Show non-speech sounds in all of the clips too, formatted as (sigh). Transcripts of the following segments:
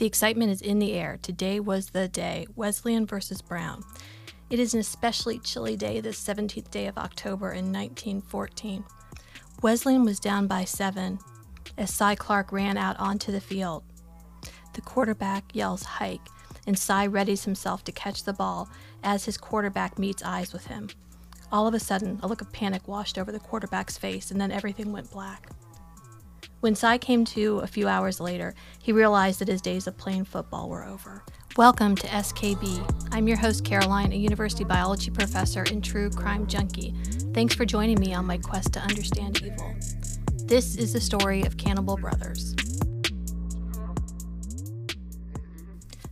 The excitement is in the air. Today was the day Wesleyan versus Brown. It is an especially chilly day, this 17th day of October in 1914. Wesleyan was down by seven as Cy Clark ran out onto the field. The quarterback yells hike, and Cy readies himself to catch the ball as his quarterback meets eyes with him. All of a sudden, a look of panic washed over the quarterback's face, and then everything went black. When Cy came to a few hours later, he realized that his days of playing football were over. Welcome to SKB. I'm your host, Caroline, a university biology professor and true crime junkie. Thanks for joining me on my quest to understand evil. This is the story of Cannibal Brothers.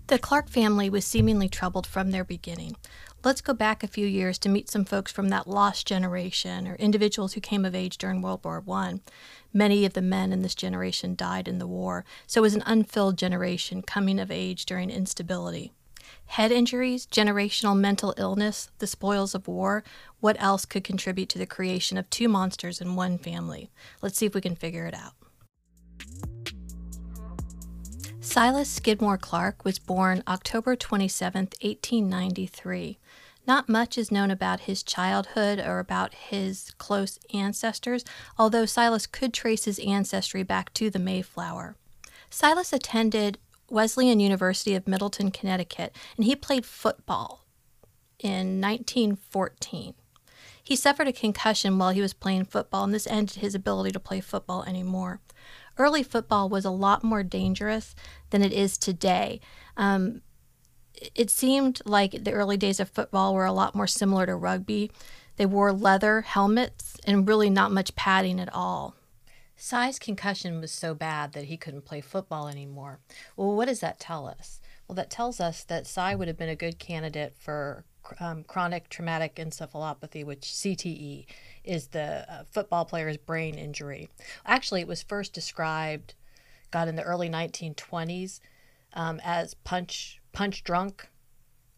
The Clark family was seemingly troubled from their beginning. Let's go back a few years to meet some folks from that lost generation or individuals who came of age during World War I. Many of the men in this generation died in the war, so it was an unfilled generation coming of age during instability. Head injuries, generational mental illness, the spoils of war, what else could contribute to the creation of two monsters in one family? Let's see if we can figure it out. Silas Skidmore Clark was born October 27, 1893. Not much is known about his childhood or about his close ancestors, although Silas could trace his ancestry back to the Mayflower. Silas attended Wesleyan University of Middletown, Connecticut, and he played football in 1914. He suffered a concussion while he was playing football, and this ended his ability to play football anymore. Early football was a lot more dangerous than it is today. Um, it seemed like the early days of football were a lot more similar to rugby. They wore leather helmets and really not much padding at all. Cy's concussion was so bad that he couldn't play football anymore. Well, what does that tell us? Well, that tells us that Cy would have been a good candidate for um, chronic traumatic encephalopathy, which CTE is the uh, football player's brain injury. Actually, it was first described, God, in the early 1920s um, as punch punch drunk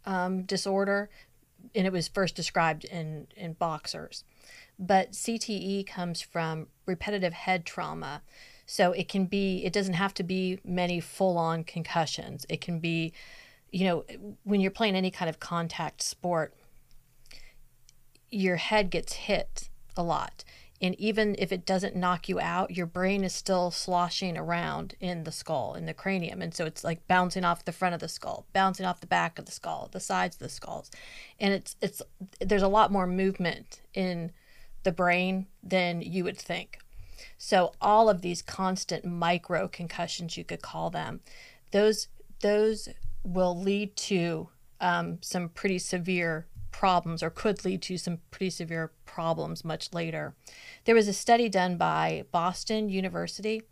um, disorder, and it was first described in, in boxers. But CTE comes from repetitive head trauma. So it can be, it doesn't have to be many full on concussions. It can be, you know, when you're playing any kind of contact sport, your head gets hit a lot. And even if it doesn't knock you out, your brain is still sloshing around in the skull, in the cranium. And so it's like bouncing off the front of the skull, bouncing off the back of the skull, the sides of the skulls. And it's it's there's a lot more movement in the brain than you would think. So all of these constant micro concussions, you could call them, those those will lead to um, some pretty severe problems or could lead to some pretty severe problems much later. There was a study done by Boston University,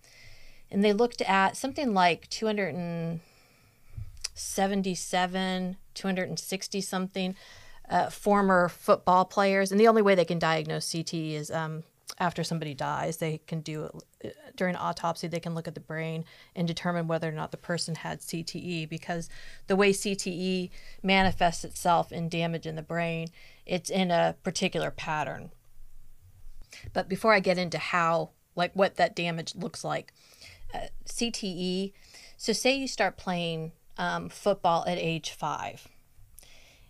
and they looked at something like 277, 260 something uh, former football players. And the only way they can diagnose CTE is um, after somebody dies. They can do during autopsy, they can look at the brain and determine whether or not the person had CTE because the way CTE manifests itself in damage in the brain, it's in a particular pattern. But before I get into how, like what that damage looks like, uh, CTE, so say you start playing um, football at age five,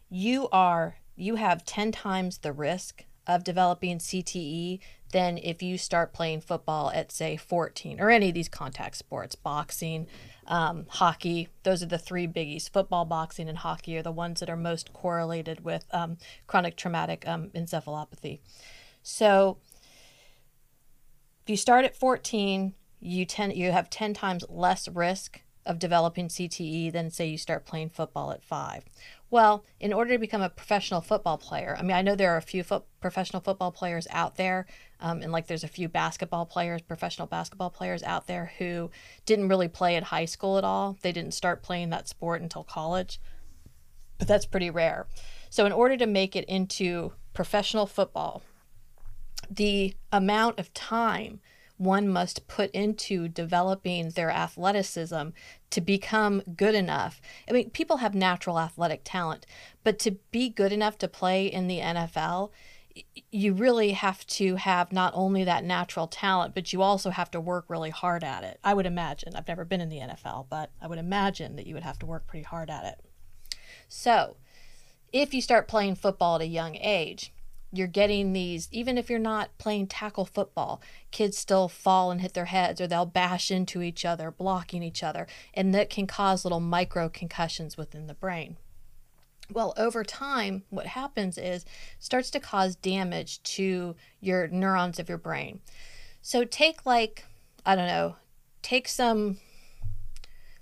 you are, you have 10 times the risk of developing CTE than if you start playing football at, say, 14 or any of these contact sports, boxing, um, hockey. Those are the three biggies. Football, boxing, and hockey are the ones that are most correlated with um, chronic traumatic um, encephalopathy. So if you start at 14, you tend you have 10 times less risk of developing CTE than say you start playing football at 5. Well, in order to become a professional football player, I mean, I know there are a few fo- professional football players out there, um, and like there's a few basketball players, professional basketball players out there who didn't really play at high school at all. They didn't start playing that sport until college, but that's pretty rare. So, in order to make it into professional football, the amount of time one must put into developing their athleticism to become good enough. I mean, people have natural athletic talent, but to be good enough to play in the NFL, you really have to have not only that natural talent, but you also have to work really hard at it. I would imagine. I've never been in the NFL, but I would imagine that you would have to work pretty hard at it. So, if you start playing football at a young age, you're getting these, even if you're not playing tackle football, kids still fall and hit their heads or they'll bash into each other, blocking each other, and that can cause little micro concussions within the brain. Well, over time, what happens is starts to cause damage to your neurons of your brain. So take like, I don't know, take some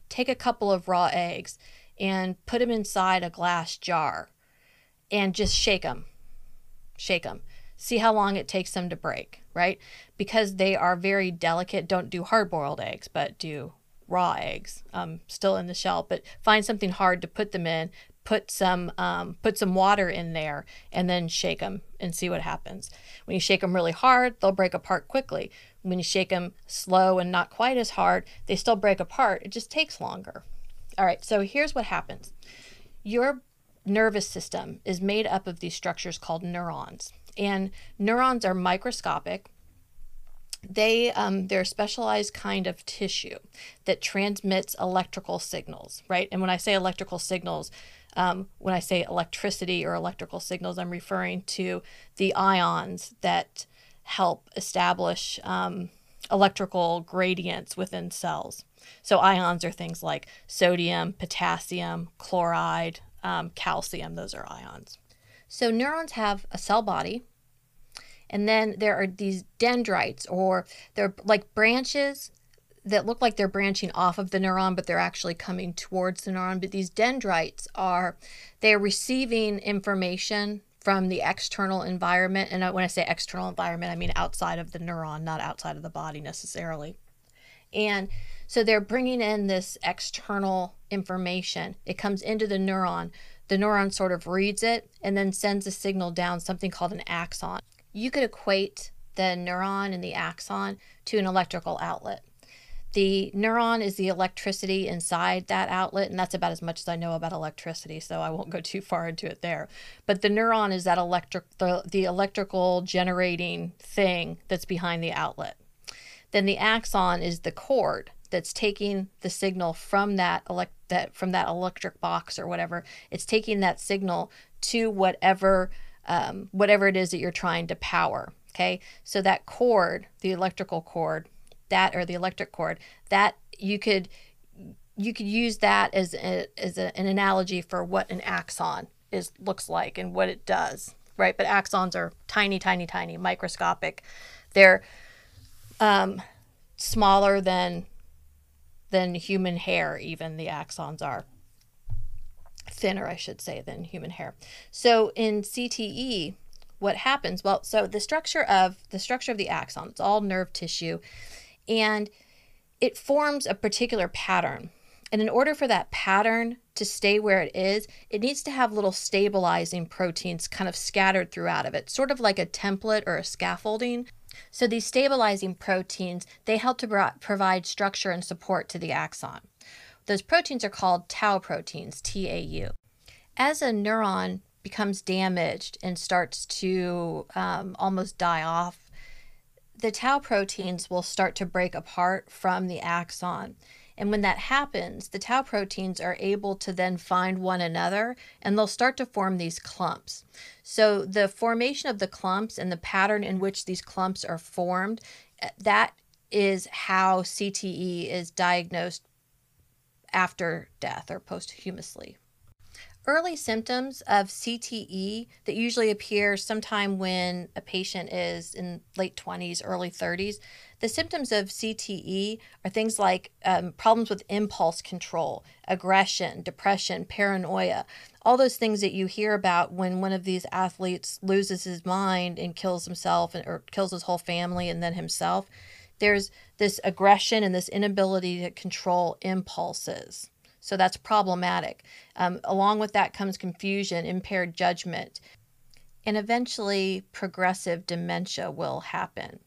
take a couple of raw eggs and put them inside a glass jar and just shake them. Shake them. See how long it takes them to break, right? Because they are very delicate. Don't do hard boiled eggs, but do raw eggs um, still in the shell but find something hard to put them in put some um, put some water in there and then shake them and see what happens. When you shake them really hard, they'll break apart quickly. When you shake them slow and not quite as hard, they still break apart. It just takes longer. All right, so here's what happens. Your nervous system is made up of these structures called neurons. And neurons are microscopic they um, they're a specialized kind of tissue that transmits electrical signals right and when i say electrical signals um, when I say electricity or electrical signals, I'm referring to the ions that help establish um, electrical gradients within cells. So, ions are things like sodium, potassium, chloride, um, calcium, those are ions. So, neurons have a cell body, and then there are these dendrites, or they're like branches that look like they're branching off of the neuron, but they're actually coming towards the neuron. But these dendrites are, they're receiving information from the external environment. And when I say external environment, I mean outside of the neuron, not outside of the body necessarily. And so they're bringing in this external information. It comes into the neuron. The neuron sort of reads it and then sends a signal down, something called an axon. You could equate the neuron and the axon to an electrical outlet. The neuron is the electricity inside that outlet, and that's about as much as I know about electricity, so I won't go too far into it there. But the neuron is that electric the, the electrical generating thing that's behind the outlet. Then the axon is the cord that's taking the signal from that elect that from that electric box or whatever. It's taking that signal to whatever um, whatever it is that you're trying to power. Okay, so that cord, the electrical cord, that or the electric cord that you could you could use that as a, as a, an analogy for what an axon is looks like and what it does right but axons are tiny tiny tiny microscopic they're um, smaller than than human hair even the axons are thinner i should say than human hair so in cte what happens well so the structure of the structure of the axon it's all nerve tissue and it forms a particular pattern. And in order for that pattern to stay where it is, it needs to have little stabilizing proteins kind of scattered throughout of it, sort of like a template or a scaffolding. So these stabilizing proteins, they help to provide structure and support to the axon. Those proteins are called tau proteins, TAU. As a neuron becomes damaged and starts to um, almost die off the tau proteins will start to break apart from the axon. And when that happens, the tau proteins are able to then find one another and they'll start to form these clumps. So, the formation of the clumps and the pattern in which these clumps are formed, eh, that is how CTE is diagnosed after death or posthumously. Early symptoms of CTE that usually appear sometime when a patient is in late 20s, early 30s. The symptoms of CTE are things like um, problems with impulse control, aggression, depression, paranoia, all those things that you hear about when one of these athletes loses his mind and kills himself or kills his whole family and then himself. There's this aggression and this inability to control impulses. So that's problematic. Um, along with that comes confusion, impaired judgment, and eventually progressive dementia will happen.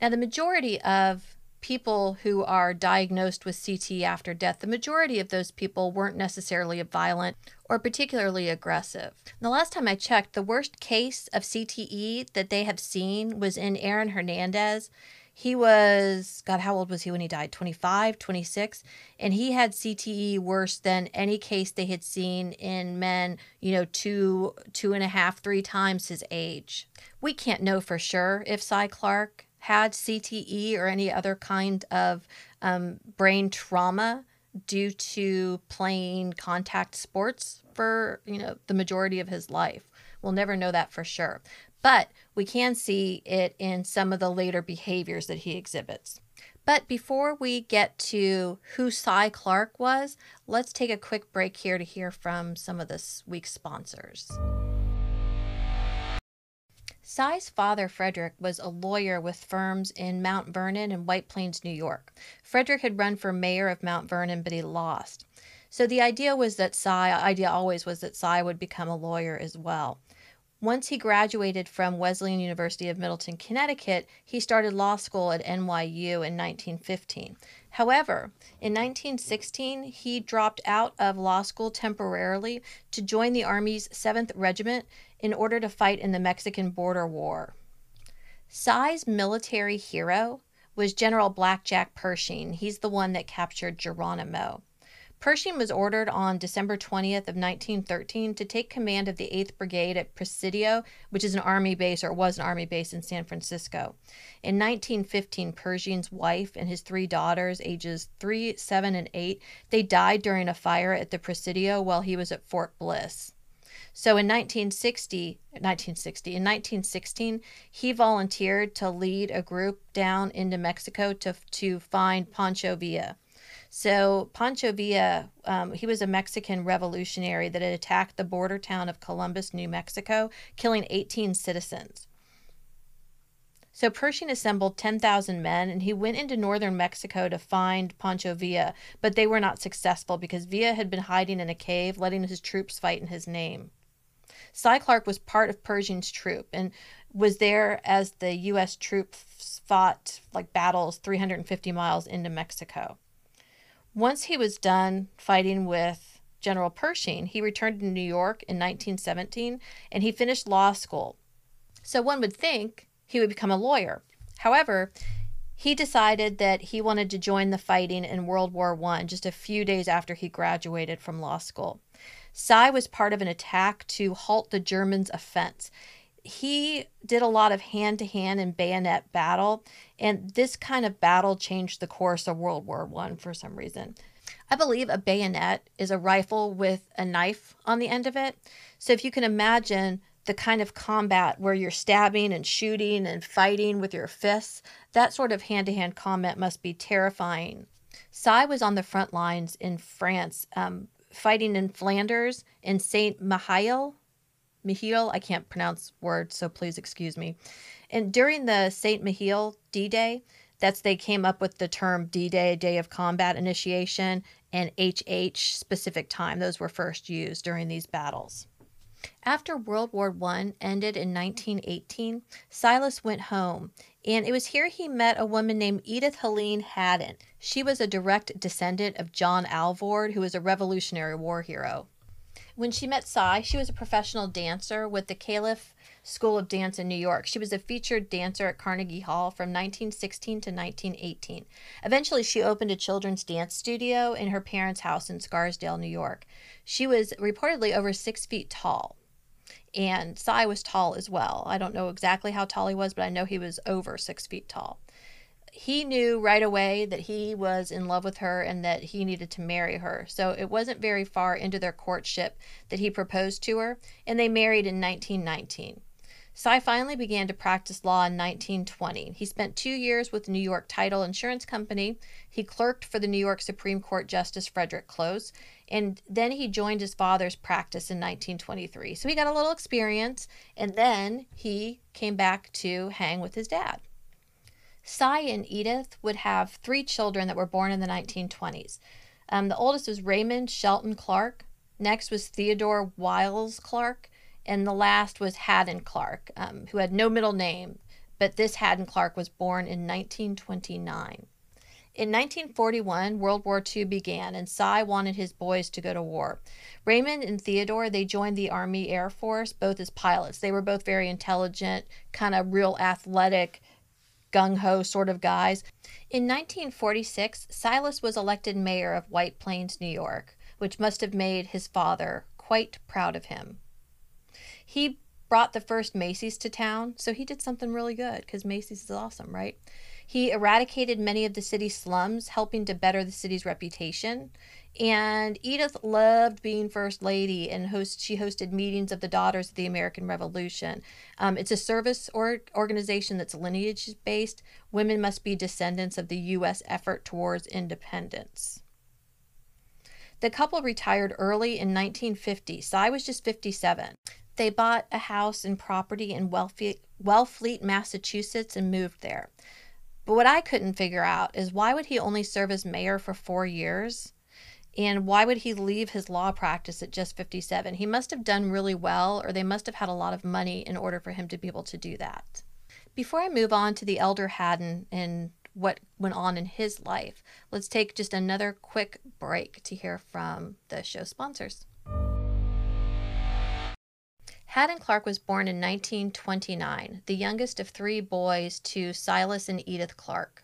Now, the majority of people who are diagnosed with CTE after death, the majority of those people weren't necessarily violent or particularly aggressive. The last time I checked, the worst case of CTE that they have seen was in Aaron Hernandez. He was, God, how old was he when he died? 25, 26. And he had CTE worse than any case they had seen in men, you know, two, two and a half, three times his age. We can't know for sure if Cy Clark had CTE or any other kind of um, brain trauma due to playing contact sports for you know the majority of his life. We'll never know that for sure, but we can see it in some of the later behaviors that he exhibits. But before we get to who Cy Clark was, let's take a quick break here to hear from some of this week's sponsors. Cy's father, Frederick, was a lawyer with firms in Mount Vernon and White Plains, New York. Frederick had run for mayor of Mount Vernon, but he lost. So the idea was that Cy, idea always was that Cy would become a lawyer as well. Once he graduated from Wesleyan University of Middletown, Connecticut, he started law school at NYU in 1915. However, in 1916, he dropped out of law school temporarily to join the Army's 7th Regiment in order to fight in the Mexican border war. Cy's military hero was General Blackjack Pershing. He's the one that captured Geronimo. Pershing was ordered on December 20th of 1913 to take command of the 8th Brigade at Presidio, which is an army base or was an army base in San Francisco. In 1915, Pershing's wife and his three daughters, ages 3, 7, and 8, they died during a fire at the Presidio while he was at Fort Bliss. So in 1960, 1960, in 1916, he volunteered to lead a group down into Mexico to to find Pancho Villa. So Pancho Villa, um, he was a Mexican revolutionary that had attacked the border town of Columbus, New Mexico, killing 18 citizens. So Pershing assembled 10,000 men and he went into northern Mexico to find Pancho Villa, but they were not successful because Villa had been hiding in a cave, letting his troops fight in his name. Cy Clark was part of Pershing's troop and was there as the U.S. troops fought like battles 350 miles into Mexico. Once he was done fighting with General Pershing, he returned to New York in 1917 and he finished law school. So one would think he would become a lawyer. However, he decided that he wanted to join the fighting in World War I just a few days after he graduated from law school. Cy was part of an attack to halt the Germans' offense. He did a lot of hand to hand and bayonet battle, and this kind of battle changed the course of World War One for some reason. I believe a bayonet is a rifle with a knife on the end of it. So if you can imagine the kind of combat where you're stabbing and shooting and fighting with your fists, that sort of hand to hand combat must be terrifying. Cy was on the front lines in France um, fighting in Flanders in Saint Mihiel. Mihiel, I can't pronounce words, so please excuse me. And during the Saint Mihiel D Day, that's they came up with the term D Day, Day of Combat Initiation, and HH, specific time. Those were first used during these battles. After World War I ended in 1918, Silas went home, and it was here he met a woman named Edith Helene Haddon. She was a direct descendant of John Alvord, who was a Revolutionary War hero. When she met Cy, she was a professional dancer with the Chalif School of Dance in New York. She was a featured dancer at Carnegie Hall from 1916 to 1918. Eventually, she opened a children's dance studio in her parents' house in Scarsdale, New York. She was reportedly over six feet tall. And Cy was tall as well. I don't know exactly how tall he was, but I know he was over six feet tall he knew right away that he was in love with her and that he needed to marry her. So it wasn't very far into their courtship that he proposed to her, and they married in 1919. Cy finally began to practice law in 1920. He spent two years with the New York Title Insurance Company. He clerked for the New York Supreme Court Justice Frederick Close, and then he joined his father's practice in 1923. So he got a little experience, and then he came back to hang with his dad. Cy and Edith would have three children that were born in the 1920s. Um, the oldest was Raymond Shelton Clark. Next was Theodore Wiles Clark. And the last was Haddon Clark, um, who had no middle name. But this Haddon Clark was born in 1929. In 1941, World War II began, and Cy wanted his boys to go to war. Raymond and Theodore, they joined the Army Air Force, both as pilots. They were both very intelligent, kind of real athletic, gung ho sort of guys. In 1946, Silas was elected mayor of White Plains, New York, which must have made his father quite proud of him. He brought the first Macy's to town, so he did something really good because Macy's is awesome, right? He eradicated many of the city's slums, helping to better the city's reputation. And Edith loved being first lady, and host she hosted meetings of the Daughters of the American Revolution. Um, it's a service or organization that's lineage based. Women must be descendants of the U.S. effort towards independence. The couple retired early in 1950. Cy was just 57. They bought a house and property in Wellfleet, Massachusetts, and moved there. But what I couldn't figure out is why would he only serve as mayor for four years? And why would he leave his law practice at just 57? He must have done really well, or they must have had a lot of money in order for him to be able to do that. Before I move on to the elder Haddon and what went on in his life, let's take just another quick break to hear from the show sponsors. Haddon Clark was born in 1929, the youngest of three boys to Silas and Edith Clark.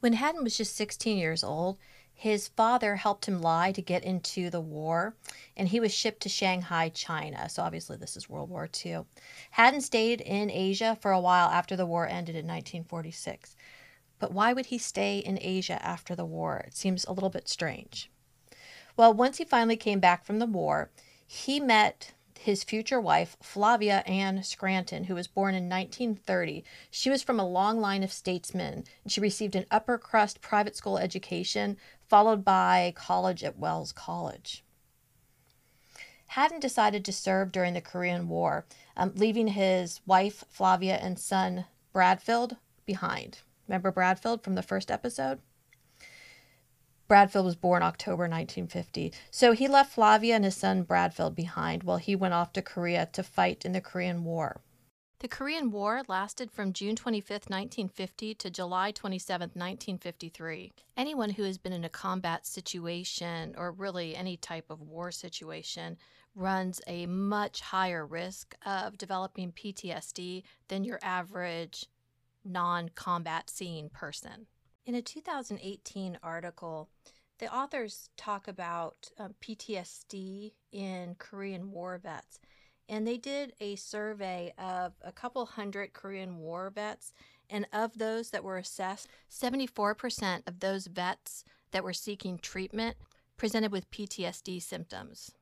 When Haddon was just 16 years old, his father helped him lie to get into the war, and he was shipped to Shanghai, China. So, obviously, this is World War II. Haddon stayed in Asia for a while after the war ended in 1946. But why would he stay in Asia after the war? It seems a little bit strange. Well, once he finally came back from the war, he met his future wife, Flavia Ann Scranton, who was born in 1930. She was from a long line of statesmen. She received an upper crust private school education, followed by college at Wells College. Haddon decided to serve during the Korean War, um, leaving his wife, Flavia, and son, Bradfield, behind. Remember Bradfield from the first episode? Bradfield was born October 1950. So he left Flavia and his son Bradfield behind while he went off to Korea to fight in the Korean War. The Korean War lasted from June 25, 1950 to July 27, 1953. Anyone who has been in a combat situation or really any type of war situation runs a much higher risk of developing PTSD than your average non combat scene person. In a 2018 article, the authors talk about um, PTSD in Korean War vets. And they did a survey of a couple hundred Korean War vets. And of those that were assessed, 74% of those vets that were seeking treatment presented with PTSD symptoms.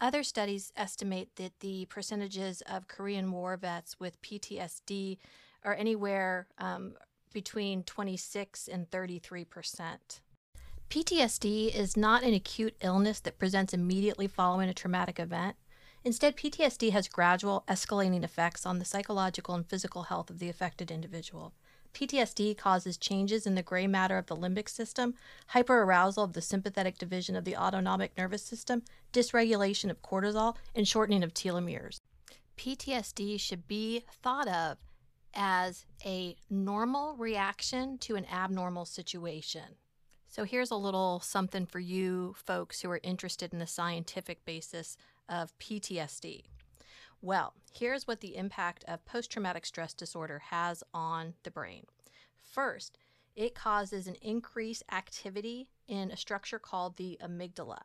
Other studies estimate that the percentages of Korean War vets with PTSD are anywhere um, between 26 and 33 percent. PTSD is not an acute illness that presents immediately following a traumatic event. Instead, PTSD has gradual, escalating effects on the psychological and physical health of the affected individual. PTSD causes changes in the gray matter of the limbic system, hyperarousal of the sympathetic division of the autonomic nervous system, dysregulation of cortisol, and shortening of telomeres. PTSD should be thought of as a normal reaction to an abnormal situation. So, here's a little something for you folks who are interested in the scientific basis of PTSD. Well, here's what the impact of post traumatic stress disorder has on the brain. First, it causes an increased activity in a structure called the amygdala.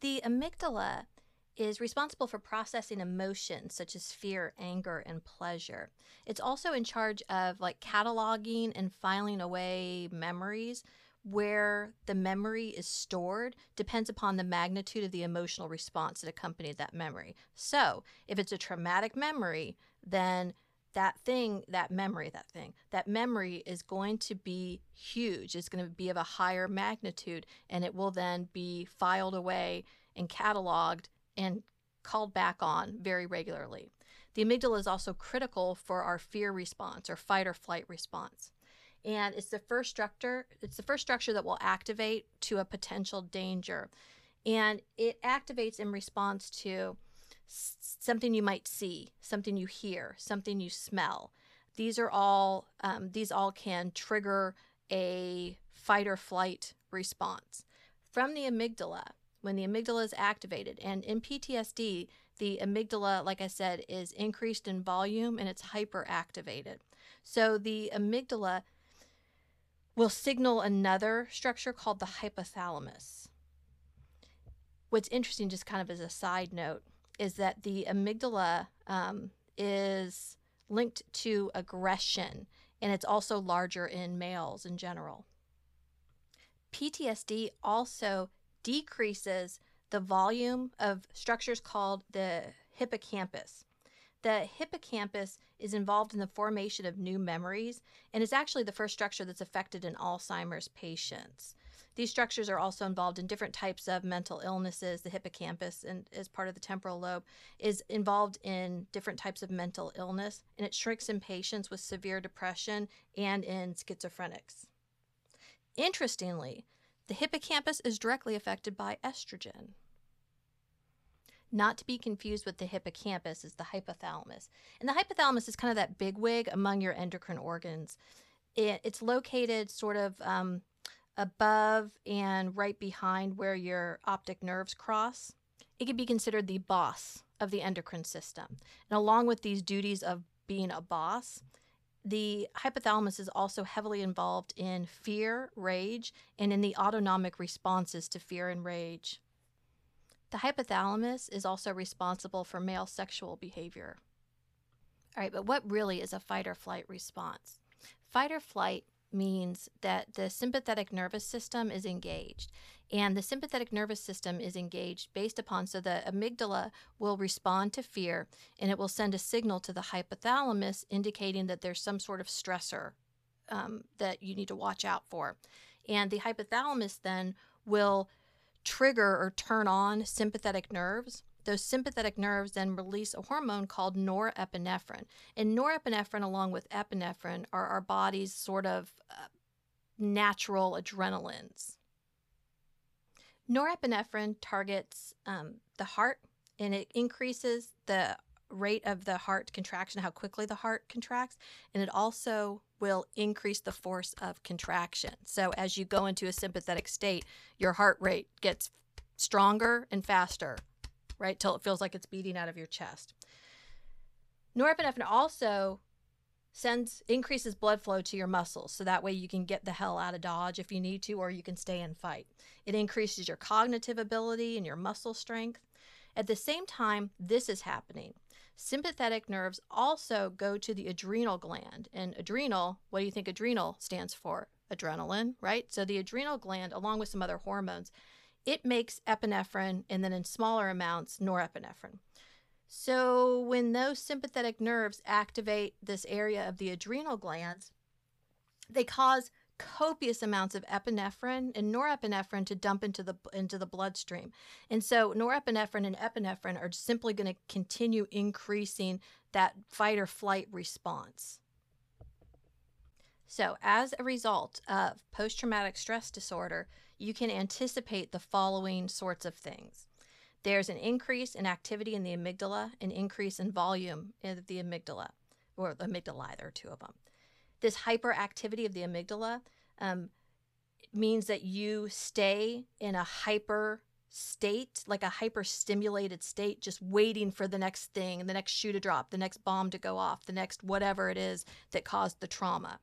The amygdala is responsible for processing emotions such as fear, anger, and pleasure. It's also in charge of like cataloging and filing away memories where the memory is stored depends upon the magnitude of the emotional response that accompanied that memory. So, if it's a traumatic memory, then that thing, that memory, that thing, that memory is going to be huge. It's going to be of a higher magnitude, and it will then be filed away and cataloged and called back on very regularly. The amygdala is also critical for our fear response or fight or flight response. And it's the first structure, it's the first structure that will activate to a potential danger. And it activates in response to something you might see, something you hear, something you smell. These are all um, these all can trigger a fight or flight response from the amygdala when the amygdala is activated. And in PTSD, the amygdala, like I said, is increased in volume and it's hyperactivated. So the amygdala will signal another structure called the hypothalamus. What's interesting, just kind of as a side note, is that the amygdala um, is linked to aggression and it's also larger in males in general. PTSD also decreases the volume of structures called the hippocampus. The hippocampus is involved in the formation of new memories and is actually the first structure that's affected in Alzheimer's patients. These structures are also involved in different types of mental illnesses. The hippocampus, and as part of the temporal lobe, is involved in different types of mental illness, and it shrinks in patients with severe depression and in schizophrenics. Interestingly, the hippocampus is directly affected by estrogen. Not to be confused with the hippocampus is the hypothalamus. And the hypothalamus is kind of that big wig among your endocrine organs. It, it's located sort of um, above and right behind where your optic nerves cross. It can be considered the boss of the endocrine system. And along with these duties of being a boss, the hypothalamus is also heavily involved in fear, rage, and in the autonomic responses to fear and rage. The hypothalamus is also responsible for male sexual behavior. All right, but what really is a fight or flight response? Fight or flight means that the sympathetic nervous system is engaged. And the sympathetic nervous system is engaged based upon so the amygdala will respond to fear and it will send a signal to the hypothalamus indicating that there's some sort of stressor um, that you need to watch out for. And the hypothalamus then will trigger or turn on sympathetic nerves those sympathetic nerves then release a hormone called norepinephrine. And norepinephrine, along with epinephrine, are our body's sort of uh, natural adrenalines. Norepinephrine targets um, the heart and it increases the rate of the heart contraction, how quickly the heart contracts, and it also will increase the force of contraction. So as you go into a sympathetic state, your heart rate gets stronger and faster right? Till it feels like it's beating out of your chest. Norepinephrine also sends increases blood flow to your muscles. So that way you can get the hell out of dodge if you need to or you can stay and fight. It increases your cognitive ability and your muscle strength. At the same time this is happening. Sympathetic nerves also go to the adrenal gland. And adrenal what do you think adrenal stands for? Adrenaline right? So the adrenal gland along with some other hormones it makes epinephrine and then in smaller amounts norepinephrine. So when those sympathetic nerves activate this area of the adrenal glands, they cause copious amounts of epinephrine and norepinephrine to dump into the into the bloodstream. And so norepinephrine and epinephrine are simply going to continue increasing that fight or flight response. So, as a result of post traumatic stress disorder, you can anticipate the following sorts of things. There's an increase in activity in the amygdala, an increase in volume of the amygdala, or the amygdala, there are two of them. This hyperactivity of the amygdala um, means that you stay in a hyper state, like a hyper stimulated state, just waiting for the next thing, the next shoe to drop, the next bomb to go off, the next whatever it is that caused the trauma.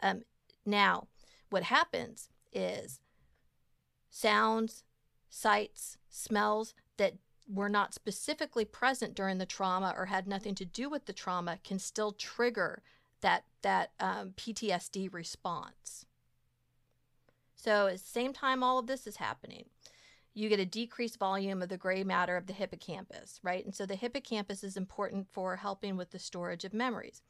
Um, now, what happens is sounds, sights, smells that were not specifically present during the trauma or had nothing to do with the trauma can still trigger that that um, PTSD response. So at the same time all of this is happening, you get a decreased volume of the gray matter of the hippocampus, right? And so the hippocampus is important for helping with the storage of memories.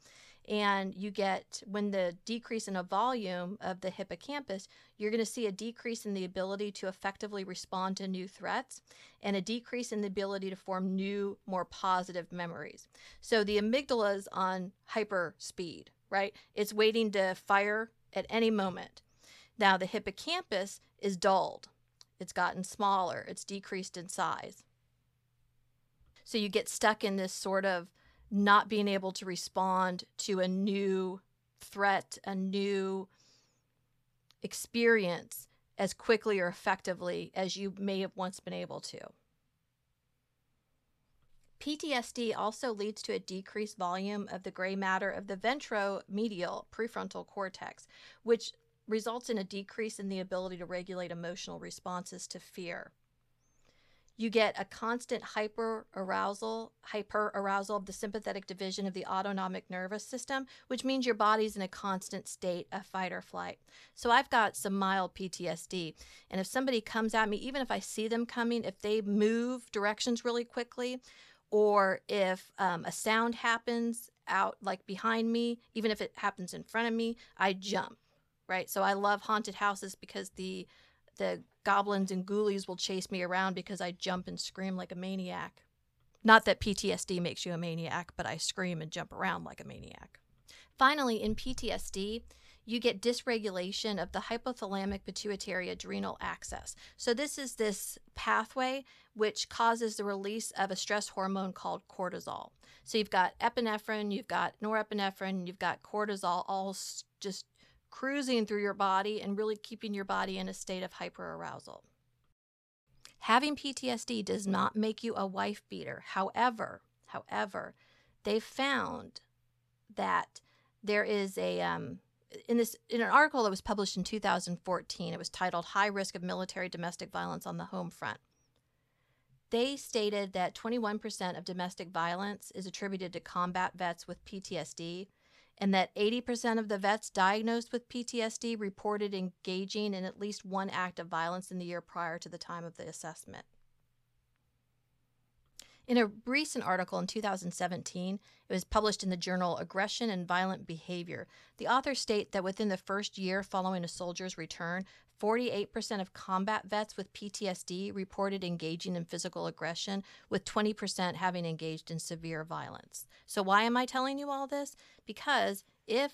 And you get, when the decrease in a volume of the hippocampus, you're going to see a decrease in the ability to effectively respond to new threats and a decrease in the ability to form new, more positive memories. So the amygdala is on hyper speed, right? It's waiting to fire at any moment. Now the hippocampus is dulled it's gotten smaller, it's decreased in size. So you get stuck in this sort of not being able to respond to a new threat, a new experience as quickly or effectively as you may have once been able to. PTSD also leads to a decreased volume of the gray matter of the ventromedial prefrontal cortex, which results in a decrease in the ability to regulate emotional responses to fear. You get a constant hyper arousal, hyper arousal of the sympathetic division of the autonomic nervous system, which means your body's in a constant state of fight or flight. So I've got some mild PTSD. And if somebody comes at me, even if I see them coming, if they move directions really quickly, or if um, a sound happens out like behind me, even if it happens in front of me, I jump, right? So I love haunted houses because the the goblins and ghoulies will chase me around because I jump and scream like a maniac. Not that PTSD makes you a maniac, but I scream and jump around like a maniac. Finally, in PTSD, you get dysregulation of the hypothalamic pituitary adrenal axis. So, this is this pathway which causes the release of a stress hormone called cortisol. So, you've got epinephrine, you've got norepinephrine, you've got cortisol all just cruising through your body and really keeping your body in a state of hyperarousal. Having PTSD does not make you a wife beater. However, however, they found that there is a um, in this in an article that was published in 2014. It was titled "High Risk of Military Domestic Violence on the Home Front." They stated that 21% of domestic violence is attributed to combat vets with PTSD, and that 80% of the vets diagnosed with PTSD reported engaging in at least one act of violence in the year prior to the time of the assessment. In a recent article in 2017, it was published in the journal Aggression and Violent Behavior. The authors state that within the first year following a soldier's return, 48% of combat vets with PTSD reported engaging in physical aggression, with 20% having engaged in severe violence. So, why am I telling you all this? Because if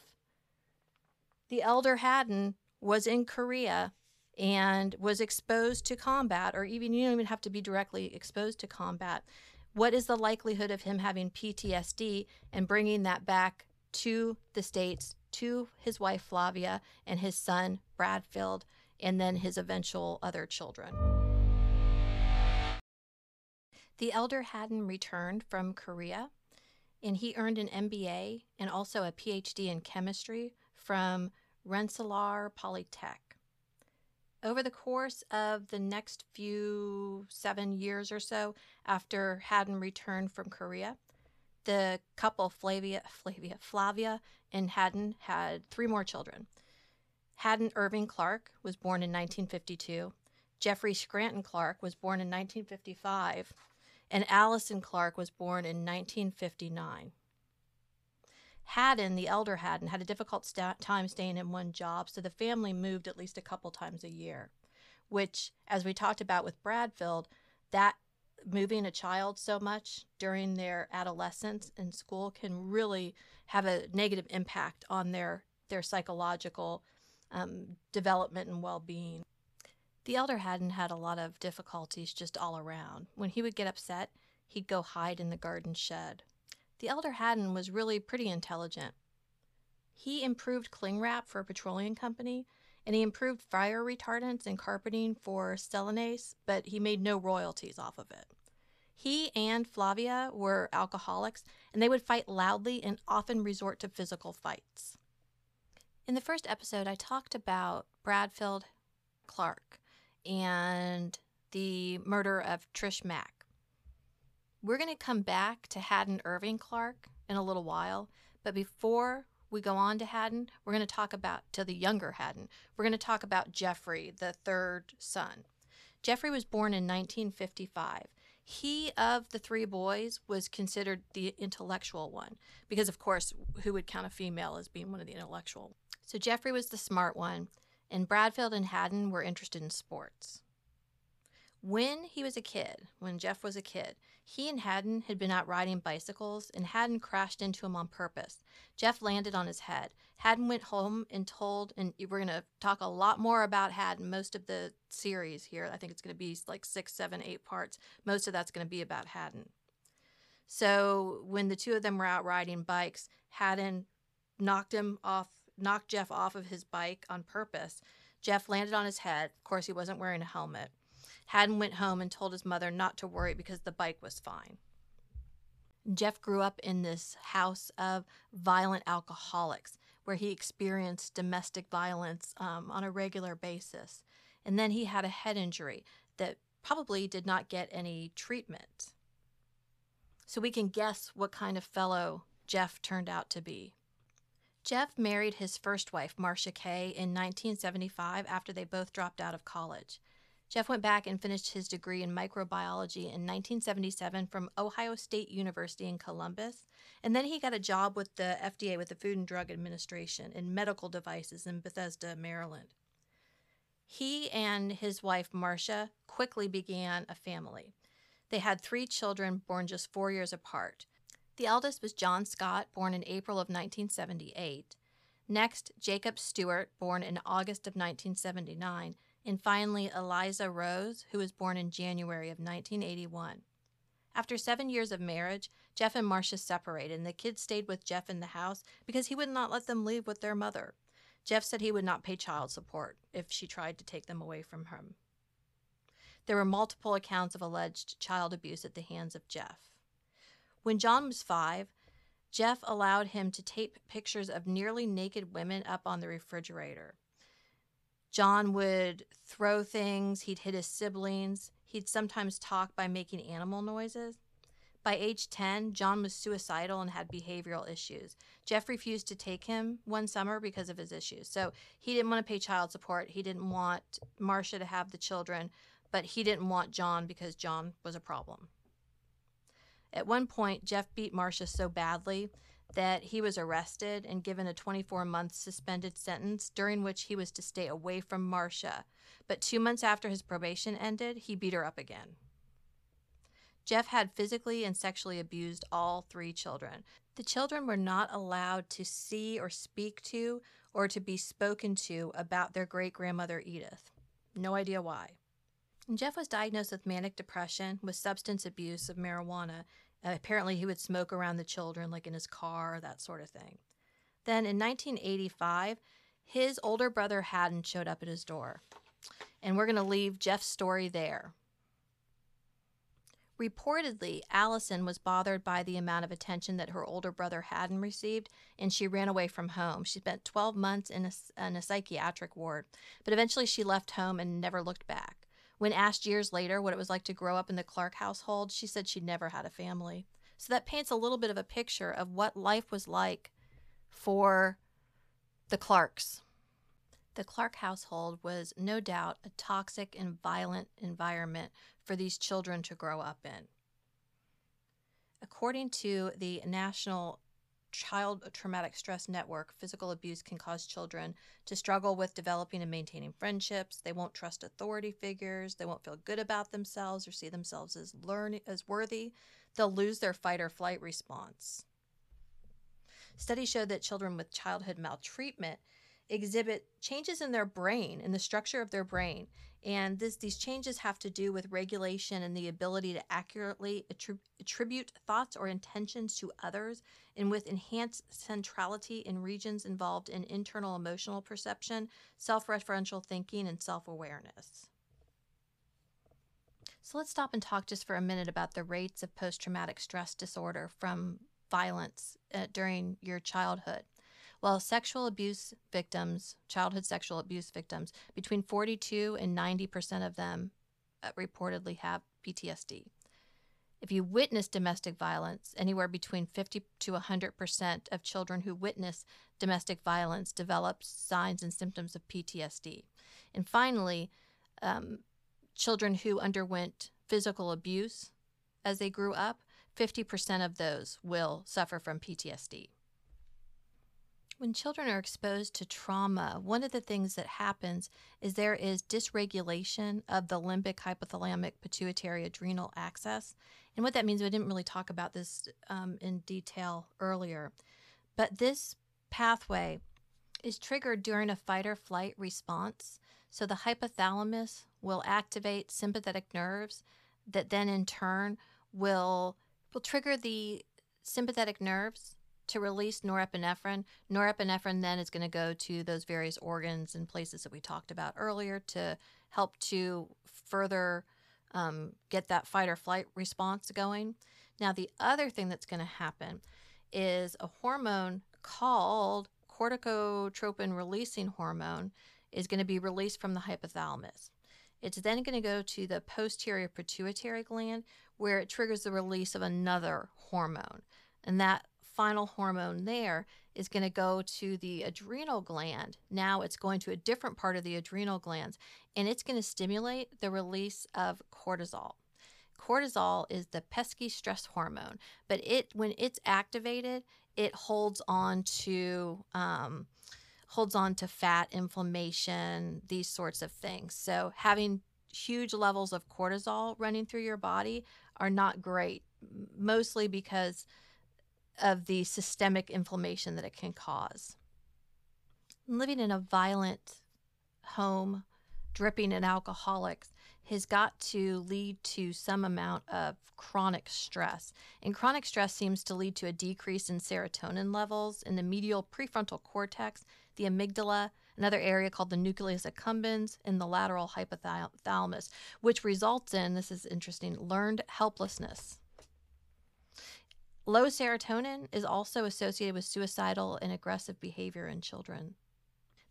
the elder Haddon was in Korea and was exposed to combat, or even you don't even have to be directly exposed to combat, what is the likelihood of him having PTSD and bringing that back to the States, to his wife Flavia and his son Bradfield, and then his eventual other children? The elder Haddon returned from Korea and he earned an MBA and also a PhD in chemistry from Rensselaer Polytech over the course of the next few seven years or so after Haddon returned from Korea, the couple Flavia, Flavia, Flavia and Haddon had three more children. Haddon Irving Clark was born in 1952. Jeffrey Scranton Clark was born in 1955, and Allison Clark was born in 1959. Haddon, the elder Haddon, had a difficult time staying in one job, so the family moved at least a couple times a year, which, as we talked about with Bradfield, that moving a child so much during their adolescence in school can really have a negative impact on their their psychological um, development and well-being. The elder Haddon had a lot of difficulties just all around. When he would get upset, he'd go hide in the garden shed the elder Haddon was really pretty intelligent. He improved cling wrap for a petroleum company, and he improved fire retardants and carpeting for Celanese, but he made no royalties off of it. He and Flavia were alcoholics, and they would fight loudly and often resort to physical fights. In the first episode, I talked about Bradfield Clark and the murder of Trish Mack. We're going to come back to Haddon Irving Clark in a little while, but before we go on to Haddon, we're going to talk about to the younger Haddon. We're going to talk about Jeffrey, the third son. Jeffrey was born in 1955. He of the three boys was considered the intellectual one because of course, who would count a female as being one of the intellectual? So Jeffrey was the smart one, and Bradfield and Haddon were interested in sports. When he was a kid, when Jeff was a kid, he and Haddon had been out riding bicycles and Haddon crashed into him on purpose. Jeff landed on his head. Haddon went home and told, and we're going to talk a lot more about Haddon most of the series here. I think it's going to be like six, seven, eight parts. Most of that's going to be about Haddon. So when the two of them were out riding bikes, Haddon knocked him off, knocked Jeff off of his bike on purpose Jeff landed on his head. Of course, he wasn't wearing a helmet. Haddon went home and told his mother not to worry because the bike was fine. Jeff grew up in this house of violent alcoholics where he experienced domestic violence um, on a regular basis. And then he had a head injury that probably did not get any treatment. So we can guess what kind of fellow Jeff turned out to be. Jeff married his first wife, Marcia Kay, in 1975 after they both dropped out of college. Jeff went back and finished his degree in microbiology in 1977 from Ohio State University in Columbus, and then he got a job with the FDA with the Food and Drug Administration in medical devices in Bethesda, Maryland. He and his wife, Marcia, quickly began a family. They had three children born just four years apart. The eldest was John Scott, born in April of 1978. Next, Jacob Stewart, born in August of 1979 and finally Eliza Rose, who was born in January of 1981. After seven years of marriage, Jeff and Marcia separated, and the kids stayed with Jeff in the house because he would not let them leave with their mother. Jeff said he would not pay child support if she tried to take them away from him. There were multiple accounts of alleged child abuse at the hands of Jeff. When John was five, Jeff allowed him to tape pictures of nearly naked women up on the refrigerator. John would throw things, he'd hit his siblings, he'd sometimes talk by making animal noises. By age 10, John was suicidal and had behavioral issues. Jeff refused to take him one summer because of his issues. So he didn't want to pay child support. He didn't want Marcia to have the children, but he didn't want John because John was a problem. At one point, Jeff beat Marcia so badly that he was arrested and given a 24 month suspended sentence during which he was to stay away from Marcia. But two months after his probation ended, he beat her up again. Jeff had physically and sexually abused all three children. The children were not allowed to see or speak to or to be spoken to about their great grandmother Edith. No idea why. Jeff was diagnosed with manic depression with substance abuse of marijuana uh, apparently, he would smoke around the children, like in his car, that sort of thing. Then in 1985, his older brother Hadden showed up at his door. And we're going to leave Jeff's story there. Reportedly, Allison was bothered by the amount of attention that her older brother Hadden received, and she ran away from home. She spent 12 months in a, in a psychiatric ward, but eventually she left home and never looked back. When asked years later what it was like to grow up in the Clark household, she said she'd never had a family. So that paints a little bit of a picture of what life was like for the Clarks. The Clark household was no doubt a toxic and violent environment for these children to grow up in. According to the National Child Traumatic Stress Network, physical abuse can cause children to struggle with developing and maintaining friendships. They won't trust authority figures. They won't feel good about themselves or see themselves as learn as worthy. They'll lose their fight or flight response. Studies show that children with childhood maltreatment exhibit changes in their brain, in the structure of their brain. And this, these changes have to do with regulation and the ability to accurately attrib- attribute thoughts or intentions to others, and with enhanced centrality in regions involved in internal emotional perception, self referential thinking, and self awareness. So let's stop and talk just for a minute about the rates of post traumatic stress disorder from violence uh, during your childhood. Well, sexual abuse victims, childhood sexual abuse victims, between 42 and 90% of them uh, reportedly have PTSD. If you witness domestic violence, anywhere between 50 to 100% of children who witness domestic violence develop signs and symptoms of PTSD. And finally, um, children who underwent physical abuse as they grew up, 50% of those will suffer from PTSD. When children are exposed to trauma, one of the things that happens is there is dysregulation of the limbic hypothalamic pituitary adrenal axis. And what that means, I didn't really talk about this um, in detail earlier, but this pathway is triggered during a fight or flight response. So the hypothalamus will activate sympathetic nerves that then in turn will will trigger the sympathetic nerves to release norepinephrine. Norepinephrine then is going to go to those various organs and places that we talked about earlier to help to further um, get that fight or flight response going. Now, the other thing that's going to happen is a hormone called corticotropin releasing hormone is going to be released from the hypothalamus. It's then going to go to the posterior pituitary gland where it triggers the release of another hormone. And that final hormone there is going to go to the adrenal gland. Now it's going to a different part of the adrenal glands and it's going to stimulate the release of cortisol. Cortisol is the pesky stress hormone, but it when it's activated, it holds on to um, holds on to fat, inflammation, these sorts of things. So having huge levels of cortisol running through your body are not great, mostly because of the systemic inflammation that it can cause. Living in a violent home, dripping in alcoholics, has got to lead to some amount of chronic stress. And chronic stress seems to lead to a decrease in serotonin levels in the medial prefrontal cortex, the amygdala, another area called the nucleus accumbens, and the lateral hypothalamus, which results in this is interesting learned helplessness. Low serotonin is also associated with suicidal and aggressive behavior in children.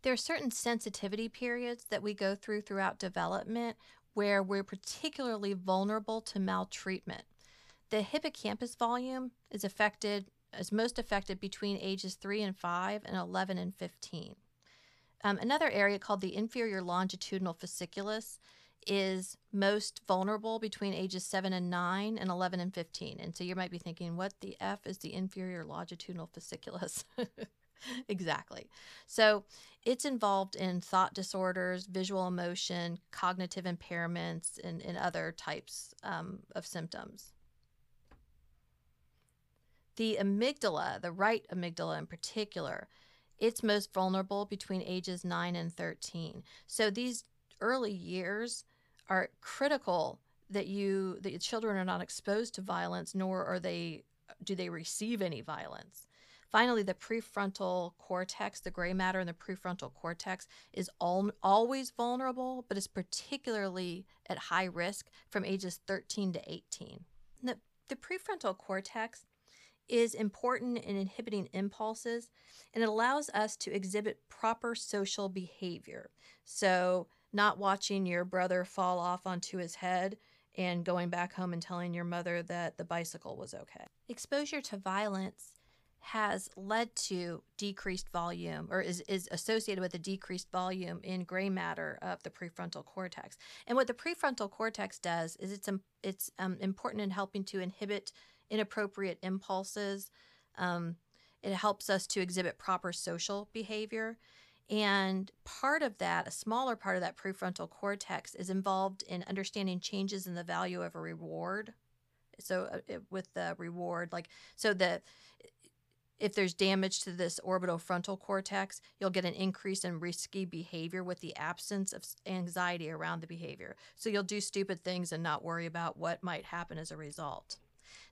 There are certain sensitivity periods that we go through throughout development where we're particularly vulnerable to maltreatment. The hippocampus volume is affected is most affected between ages 3 and 5 and 11 and 15. Um, another area called the inferior longitudinal fasciculus is most vulnerable between ages 7 and 9 and 11 and 15. And so you might be thinking, what the F is the inferior longitudinal fasciculus? (laughs) exactly. So it's involved in thought disorders, visual emotion, cognitive impairments, and, and other types um, of symptoms. The amygdala, the right amygdala in particular, it's most vulnerable between ages 9 and 13. So these early years are critical that you that your children are not exposed to violence nor are they do they receive any violence Finally, the prefrontal cortex, the gray matter in the prefrontal cortex, is all, always vulnerable, but is particularly at high risk from ages 13 to 18. The, the prefrontal cortex is important in inhibiting impulses and it allows us to exhibit proper social behavior. So, not watching your brother fall off onto his head and going back home and telling your mother that the bicycle was okay. Exposure to violence has led to decreased volume or is, is associated with a decreased volume in gray matter of the prefrontal cortex. And what the prefrontal cortex does is it's, um, it's um, important in helping to inhibit inappropriate impulses. Um, it helps us to exhibit proper social behavior. And part of that, a smaller part of that prefrontal cortex, is involved in understanding changes in the value of a reward. So, uh, with the reward, like, so the if there's damage to this orbitofrontal cortex, you'll get an increase in risky behavior with the absence of anxiety around the behavior. So you'll do stupid things and not worry about what might happen as a result.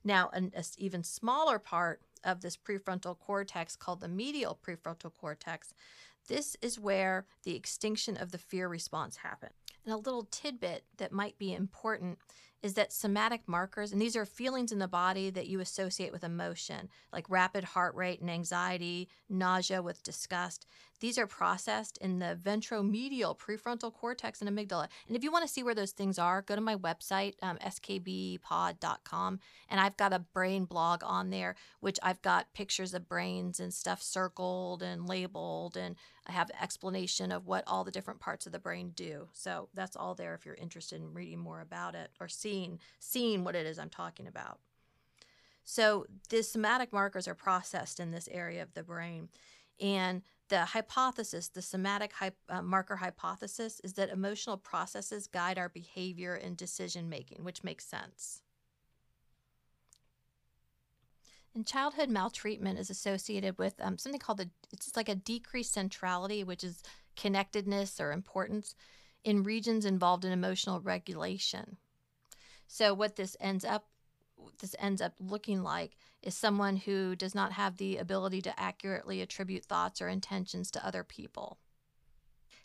Now, an even smaller part of this prefrontal cortex called the medial prefrontal cortex, this is where the extinction of the fear response happens. And a little tidbit that might be important is that somatic markers, and these are feelings in the body that you associate with emotion, like rapid heart rate and anxiety, nausea with disgust. These are processed in the ventromedial prefrontal cortex and amygdala. And if you want to see where those things are, go to my website, um, skbpod.com, and I've got a brain blog on there, which I've got pictures of brains and stuff circled and labeled, and I have explanation of what all the different parts of the brain do. So that's all there if you're interested in reading more about it or seeing seeing what it is I'm talking about. So the somatic markers are processed in this area of the brain. And the hypothesis, the somatic hy- uh, marker hypothesis, is that emotional processes guide our behavior and decision making, which makes sense. And childhood maltreatment is associated with um, something called the, it's like a decreased centrality, which is connectedness or importance in regions involved in emotional regulation. So, what this ends up this ends up looking like is someone who does not have the ability to accurately attribute thoughts or intentions to other people.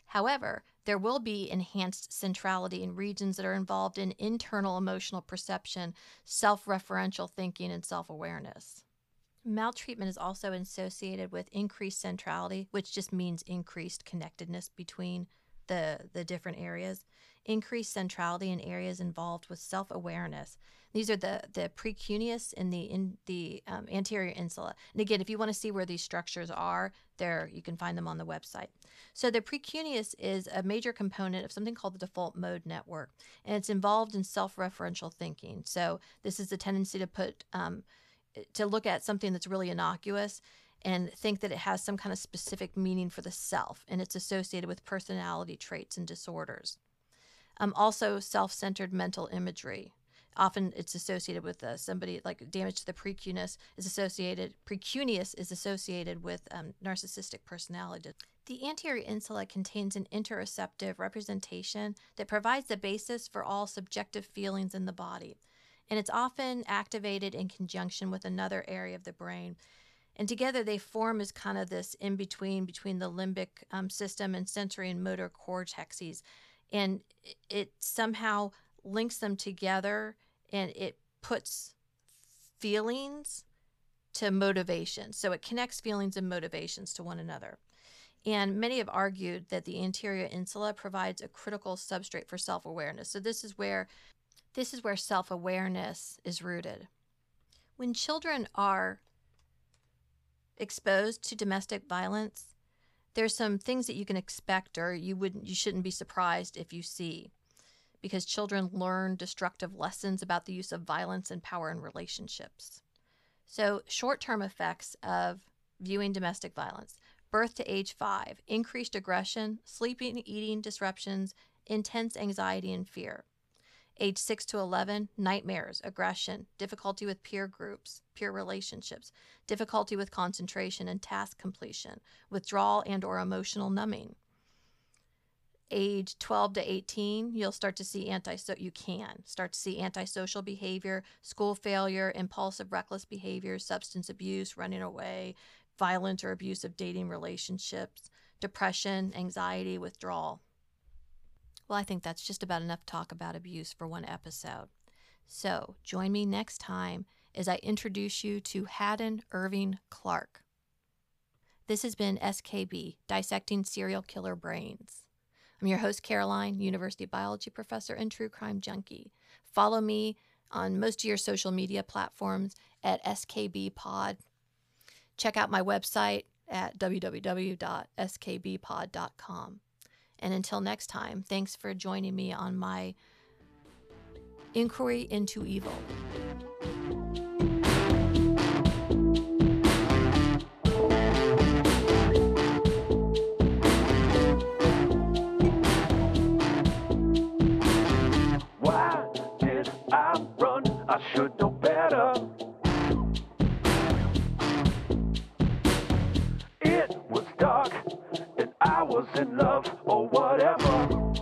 However, there will be enhanced centrality in regions that are involved in internal emotional perception, self referential thinking, and self awareness. Maltreatment is also associated with increased centrality, which just means increased connectedness between the, the different areas, increased centrality in areas involved with self awareness. These are the, the precuneus and the in the um, anterior insula. And again, if you want to see where these structures are, there you can find them on the website. So the precuneus is a major component of something called the default mode network, and it's involved in self referential thinking. So this is the tendency to put um, to look at something that's really innocuous and think that it has some kind of specific meaning for the self, and it's associated with personality traits and disorders. Um, also, self centered mental imagery. Often it's associated with uh, somebody like damage to the precuneus is associated, precuneus is associated with um, narcissistic personality. The anterior insula contains an interoceptive representation that provides the basis for all subjective feelings in the body. And it's often activated in conjunction with another area of the brain and together they form as kind of this in between between the limbic um, system and sensory and motor cortexes and it somehow links them together and it puts feelings to motivation. So it connects feelings and motivations to one another. And many have argued that the anterior insula provides a critical substrate for self-awareness. So this is where this is where self-awareness is rooted. When children are exposed to domestic violence, there's some things that you can expect or you wouldn't you shouldn't be surprised if you see because children learn destructive lessons about the use of violence and power in relationships. So, short-term effects of viewing domestic violence. Birth to age 5, increased aggression, sleeping, eating disruptions, intense anxiety and fear. Age 6 to 11, nightmares, aggression, difficulty with peer groups, peer relationships, difficulty with concentration and task completion, withdrawal and or emotional numbing. Age 12 to 18, you'll start to see anti so you can start to see antisocial behavior, school failure, impulsive reckless behavior, substance abuse, running away, violent or abusive dating relationships, depression, anxiety, withdrawal. Well, I think that's just about enough talk about abuse for one episode. So join me next time as I introduce you to Hadden Irving Clark. This has been SKB, Dissecting Serial Killer Brains. I'm your host, Caroline, University Biology professor and true crime junkie. Follow me on most of your social media platforms at SKB Pod. Check out my website at www.skbpod.com. And until next time, thanks for joining me on my inquiry into evil. Should know better. It was dark and I was in love or whatever.